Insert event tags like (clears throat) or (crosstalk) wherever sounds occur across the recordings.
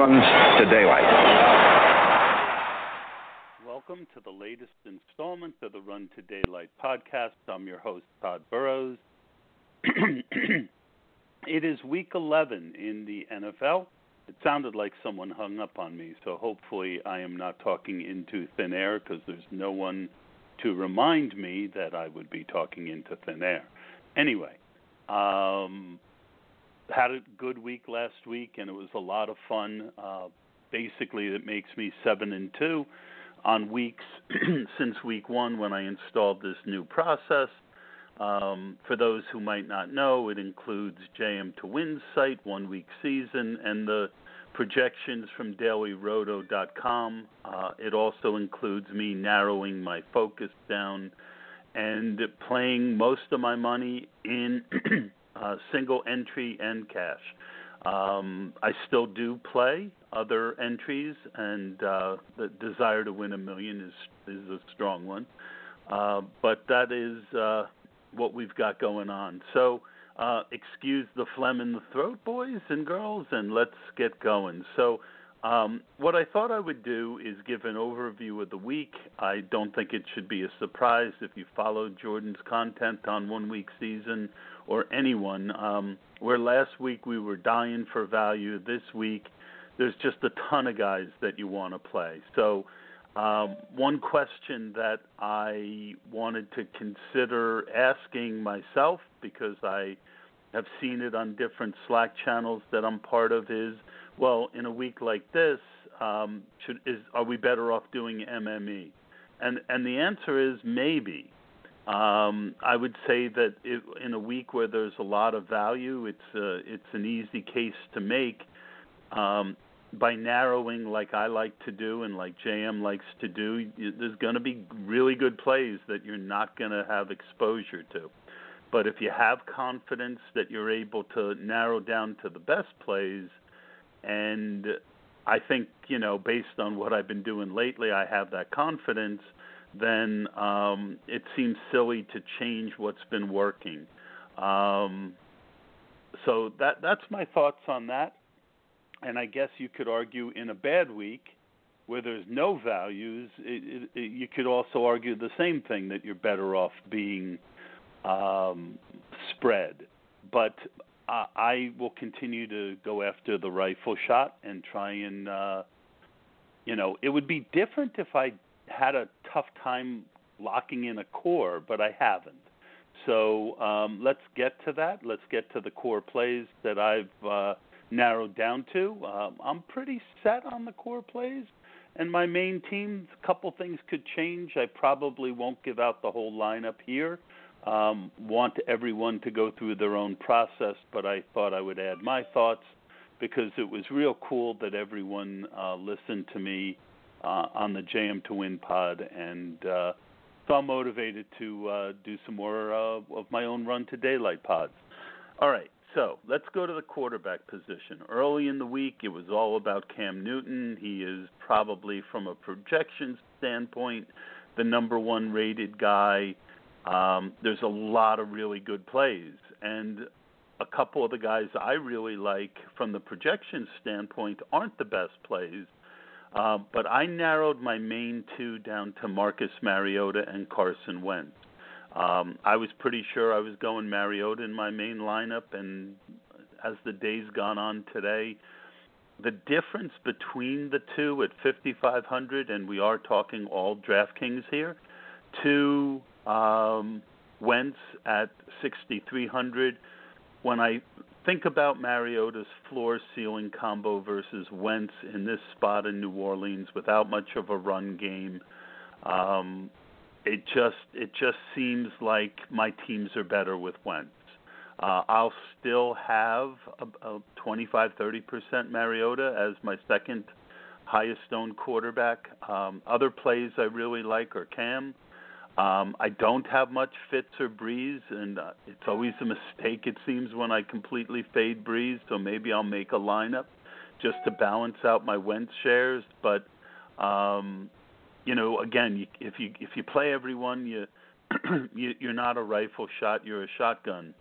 Runs to daylight. Welcome to the latest installment of the Run to Daylight podcast. I'm your host, Todd Burrows. (clears throat) it is week 11 in the NFL. It sounded like someone hung up on me, so hopefully I am not talking into thin air because there's no one to remind me that I would be talking into thin air. Anyway, um, had a good week last week, and it was a lot of fun. Uh, basically, it makes me seven and two on weeks (clears throat) since week one when I installed this new process. Um, for those who might not know, it includes JM to Win site, one week season, and the projections from dailyroto.com. Uh, it also includes me narrowing my focus down and playing most of my money in (clears throat) uh, single entry and cash. Um, I still do play other entries, and uh, the desire to win a million is is a strong one. Uh, but that is uh, what we've got going on. So uh, excuse the phlegm in the throat, boys and girls, and let's get going. So. Um, what I thought I would do is give an overview of the week. I don't think it should be a surprise if you followed Jordan's content on one week season or anyone. Um, where last week we were dying for value, this week there's just a ton of guys that you want to play. So, um, one question that I wanted to consider asking myself because I have seen it on different Slack channels that I'm part of is, well, in a week like this, um, should is are we better off doing MME? And and the answer is maybe. Um, I would say that it, in a week where there's a lot of value, it's uh, it's an easy case to make um, by narrowing, like I like to do and like JM likes to do. There's going to be really good plays that you're not going to have exposure to. But if you have confidence that you're able to narrow down to the best plays, and I think you know, based on what I've been doing lately, I have that confidence then um, it seems silly to change what's been working. Um, so that that's my thoughts on that. And I guess you could argue in a bad week where there's no values, it, it, it, you could also argue the same thing that you're better off being um, spread. But uh, I will continue to go after the rifle shot and try and. Uh, you know, it would be different if I had a tough time locking in a core, but I haven't. So um, let's get to that. Let's get to the core plays that I've uh, narrowed down to. Um, I'm pretty set on the core plays, and my main team. A couple things could change. I probably won't give out the whole lineup here. Um, want everyone to go through their own process, but I thought I would add my thoughts because it was real cool that everyone uh, listened to me uh, on the JM to Win pod, and uh, I'm motivated to uh, do some more uh, of my own Run to Daylight pods. All right, so let's go to the quarterback position. Early in the week, it was all about Cam Newton. He is probably, from a projection standpoint, the number one rated guy. Um, there's a lot of really good plays, and a couple of the guys I really like from the projection standpoint aren't the best plays. Uh, but I narrowed my main two down to Marcus Mariota and Carson Wentz. Um, I was pretty sure I was going Mariota in my main lineup, and as the days gone on today, the difference between the two at 5,500, and we are talking all DraftKings here, to um, Wentz at 6,300. When I think about Mariota's floor ceiling combo versus Wentz in this spot in New Orleans without much of a run game, um, it just it just seems like my teams are better with Wentz. Uh, I'll still have a, a 25 30 percent Mariota as my second highest owned quarterback. Um, other plays I really like are Cam. Um, I don't have much Fitz or Brees, and uh, it's always a mistake, it seems, when I completely fade Brees. So maybe I'll make a lineup just to balance out my Wentz shares. But um, you know, again, you, if you if you play everyone, you, (clears throat) you you're not a rifle shot, you're a shotgun.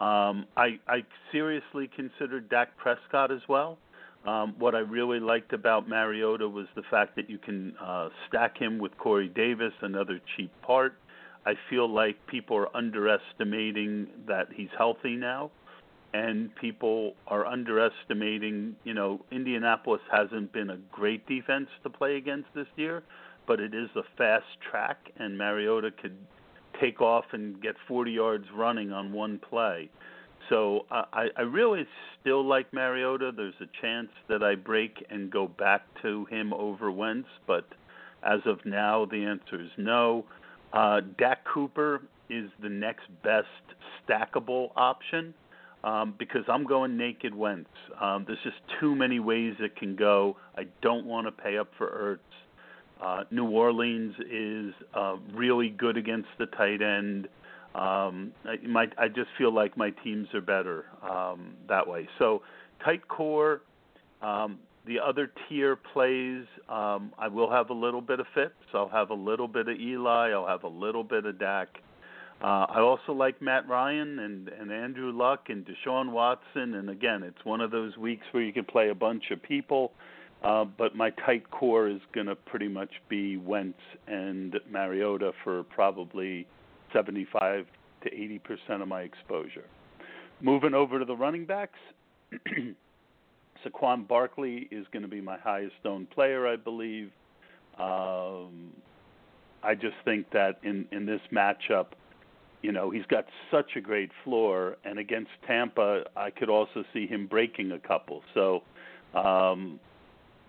Um, I I seriously considered Dak Prescott as well. Um, what I really liked about Mariota was the fact that you can uh, stack him with Corey Davis, another cheap part. I feel like people are underestimating that he's healthy now, and people are underestimating. You know, Indianapolis hasn't been a great defense to play against this year, but it is a fast track, and Mariota could take off and get 40 yards running on one play. So I, I really still like Mariota. There's a chance that I break and go back to him over Wentz, but as of now, the answer is no. Uh, Dak Cooper is the next best stackable option um, because I'm going naked Wentz. Um, there's just too many ways it can go. I don't want to pay up for Ertz. Uh, New Orleans is uh, really good against the tight end. Um, I, my, I just feel like my teams are better um, that way. So tight core. Um, the other tier plays, um, I will have a little bit of Fitz. I'll have a little bit of Eli. I'll have a little bit of Dak. Uh, I also like Matt Ryan and, and Andrew Luck and Deshaun Watson. And again, it's one of those weeks where you can play a bunch of people. Uh, but my tight core is going to pretty much be Wentz and Mariota for probably 75 to 80 percent of my exposure. Moving over to the running backs, (clears throat) Saquon Barkley is going to be my highest owned player, I believe. Um, I just think that in in this matchup, you know, he's got such a great floor, and against Tampa, I could also see him breaking a couple. So, um,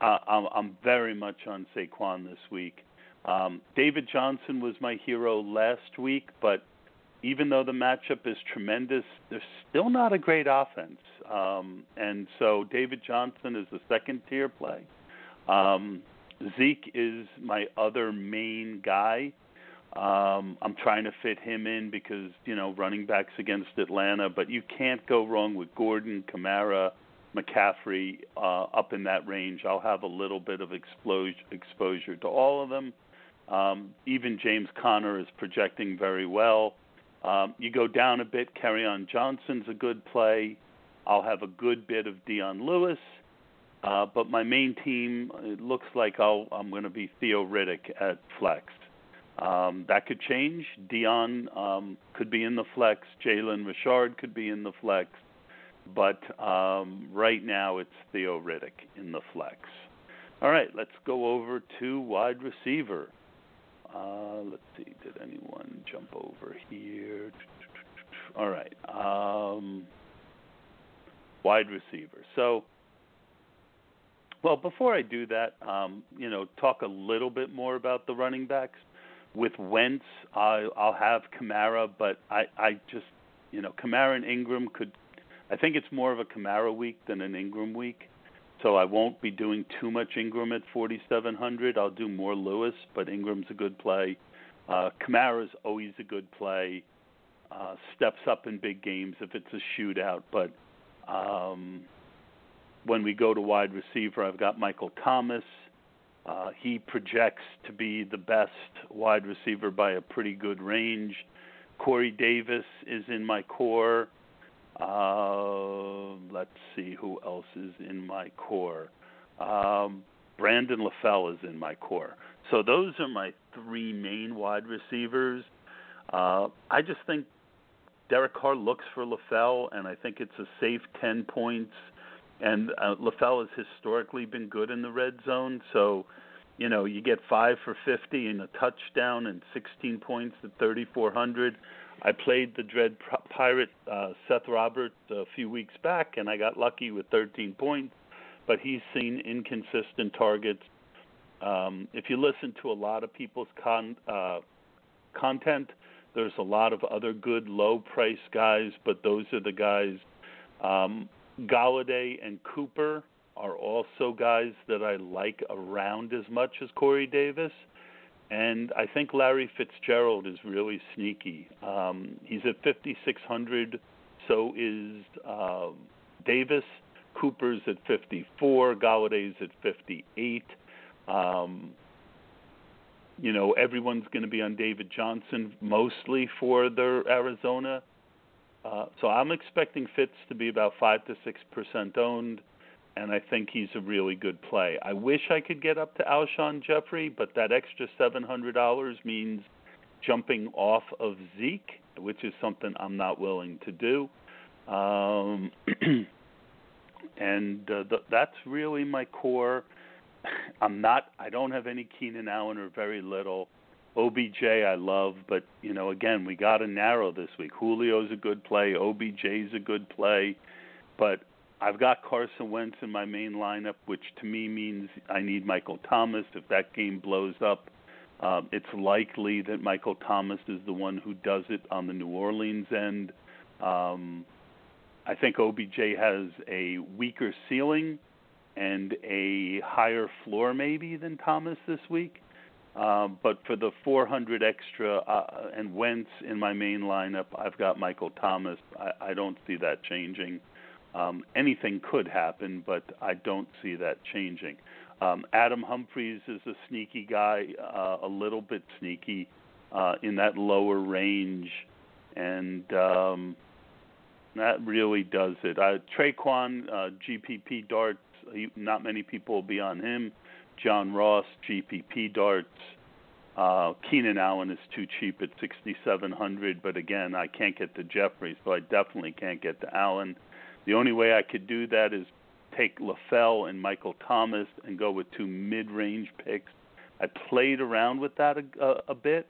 I, I'm, I'm very much on Saquon this week. Um, David Johnson was my hero last week, but even though the matchup is tremendous, they're still not a great offense. Um, and so David Johnson is the second tier play. Um, Zeke is my other main guy. Um, I'm trying to fit him in because you know running backs against Atlanta, but you can't go wrong with Gordon, Kamara, McCaffrey uh, up in that range. I'll have a little bit of explos- exposure to all of them. Um, even James Conner is projecting very well. Um, you go down a bit, Kerryon Johnson's a good play. I'll have a good bit of Dion Lewis. Uh, but my main team, it looks like I'll, I'm going to be Theo Riddick at flex. Um, that could change. Dion um, could be in the flex. Jalen Richard could be in the flex. But um, right now it's Theo Riddick in the flex. All right, let's go over to wide receiver. Uh, let's see, did anyone jump over here? All right. Um, wide receiver. So, well, before I do that, um, you know, talk a little bit more about the running backs. With Wentz, I, I'll have Kamara, but I, I just, you know, Kamara and Ingram could. I think it's more of a Kamara week than an Ingram week so I won't be doing too much Ingram at 4,700. I'll do more Lewis, but Ingram's a good play. Uh, Kamara's always a good play. Uh, steps up in big games if it's a shootout, but um, when we go to wide receiver, I've got Michael Thomas. Uh, he projects to be the best wide receiver by a pretty good range. Corey Davis is in my core. Uh, let's see who else is in my core. Um, Brandon LaFell is in my core. So those are my three main wide receivers. Uh, I just think Derek Carr looks for LaFell, and I think it's a safe 10 points. And uh, LaFell has historically been good in the red zone, so you know you get five for 50 and a touchdown and 16 points at 3,400. I played the Dread Pirate uh, Seth Roberts a few weeks back, and I got lucky with 13 points. But he's seen inconsistent targets. Um, if you listen to a lot of people's con- uh, content, there's a lot of other good low price guys, but those are the guys. Um, Golladay and Cooper are also guys that I like around as much as Corey Davis. And I think Larry Fitzgerald is really sneaky. Um, he's at 5,600. So is uh, Davis. Cooper's at 54. Golladay's at 58. Um, you know, everyone's going to be on David Johnson mostly for their Arizona. Uh, so I'm expecting Fitz to be about five to six percent owned, and I think he's a really good play. I wish I could get up to Alshon Jeffery, but that extra seven hundred dollars means jumping off of Zeke, which is something I'm not willing to do. Um, (clears throat) and uh, th- that's really my core. I'm not. I don't have any Keenan Allen or very little. OBJ I love, but you know, again, we got to narrow this week. Julio's a good play. OBJ's a good play, but I've got Carson Wentz in my main lineup, which to me means I need Michael Thomas. If that game blows up, um, it's likely that Michael Thomas is the one who does it on the New Orleans end. Um, I think OBJ has a weaker ceiling and a higher floor maybe than Thomas this week. Um, but for the 400 extra uh, and Wentz in my main lineup, I've got Michael Thomas. I, I don't see that changing. Um, anything could happen, but I don't see that changing. Um, Adam Humphries is a sneaky guy, uh, a little bit sneaky uh, in that lower range, and um, that really does it. Uh, Tre'Quan, uh, GPP darts not many people will be on him. John Ross, GPP darts. Uh, Keenan Allen is too cheap at 6,700, but again, I can't get to Jeffery, so I definitely can't get to Allen. The only way I could do that is take LaFell and Michael Thomas and go with two mid-range picks. I played around with that a, a, a bit,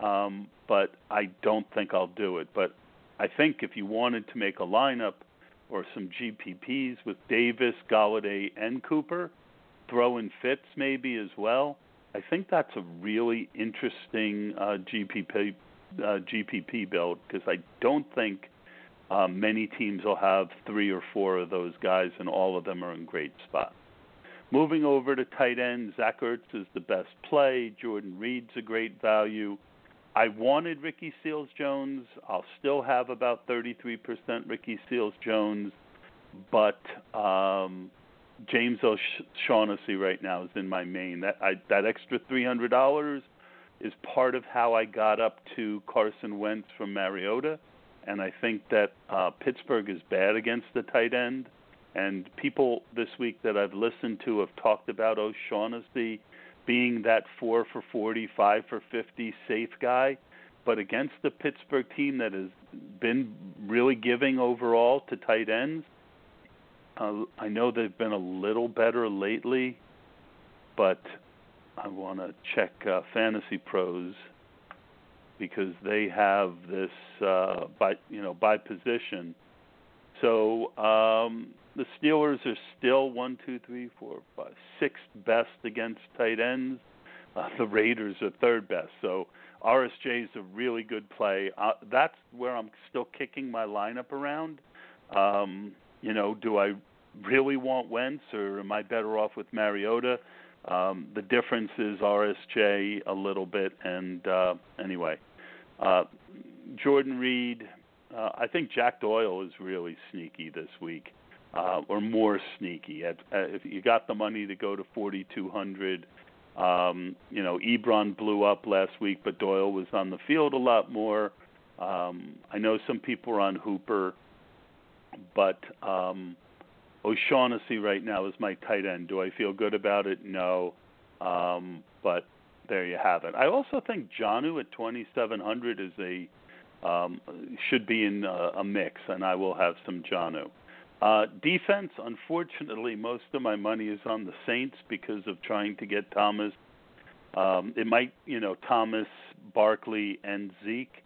um, but I don't think I'll do it. But I think if you wanted to make a lineup, or some GPPs with Davis, Golladay, and Cooper. Throw in Fitz maybe as well. I think that's a really interesting uh, GPP uh, GPP build because I don't think uh, many teams will have three or four of those guys, and all of them are in great spots. Moving over to tight end, Zach Ertz is the best play. Jordan Reed's a great value. I wanted Ricky Seals Jones. I'll still have about 33% Ricky Seals Jones, but um, James O'Shaughnessy right now is in my main. That I, that extra $300 is part of how I got up to Carson Wentz from Mariota, and I think that uh, Pittsburgh is bad against the tight end. And people this week that I've listened to have talked about O'Shaughnessy being that four for forty, five for 50 safe guy. But against the Pittsburgh team that has been really giving overall to tight ends, uh, I know they've been a little better lately, but I want to check uh, Fantasy Pros because they have this uh, by you know by position. So um, the Steelers are still one, two, three, four, five, sixth best against tight ends. Uh, the Raiders are third best. So RSJ is a really good play. Uh, that's where I'm still kicking my lineup around. Um, you know, do I really want Wentz or am I better off with Mariota? Um, the difference is RSJ a little bit, and uh, anyway, uh, Jordan Reed. Uh, I think Jack Doyle is really sneaky this week uh, or more sneaky. At, uh, if you got the money to go to 4,200, um, you know, Ebron blew up last week, but Doyle was on the field a lot more. Um, I know some people are on Hooper. but um, O'Shaughnessy right now is my tight end. Do I feel good about it? No, um, but there you have it. I also think Jonnu at 2,700 is a um, should be in a, a mix, and I will have some Jonnu. Uh, defense, unfortunately, most of my money is on the Saints because of trying to get Thomas. Um, it might, you know, Thomas, Barkley, and Zeke.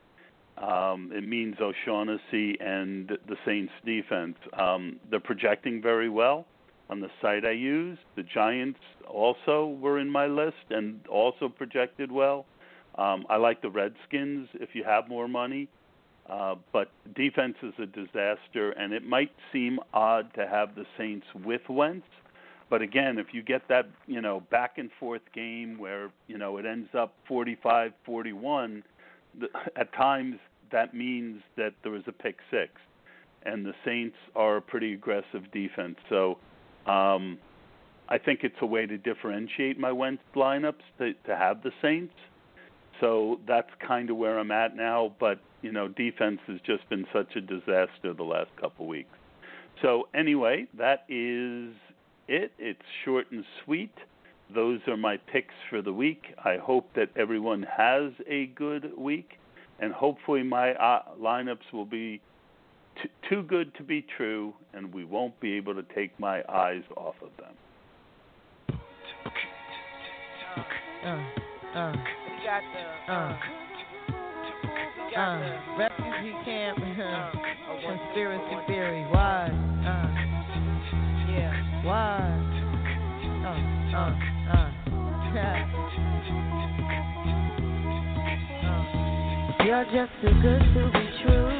Um, it means O'Shaughnessy and the Saints defense. Um, they're projecting very well on the site I use. The Giants also were in my list and also projected well. Um, I like the Redskins if you have more money. Uh, but defense is a disaster, and it might seem odd to have the Saints with Wentz. But again, if you get that you know back and forth game where you know it ends up 45-41, the, (laughs) at times that means that there was a pick six, and the Saints are a pretty aggressive defense. So um, I think it's a way to differentiate my Wentz lineups to, to have the Saints. So that's kind of where I'm at now. But you know, defense has just been such a disaster the last couple weeks. So anyway, that is it. It's short and sweet. Those are my picks for the week. I hope that everyone has a good week, and hopefully my uh, lineups will be too good to be true, and we won't be able to take my eyes off of them. Uh, uh, uh refugee camp, conspiracy theory, why? Yeah, why? You're just too good to be true.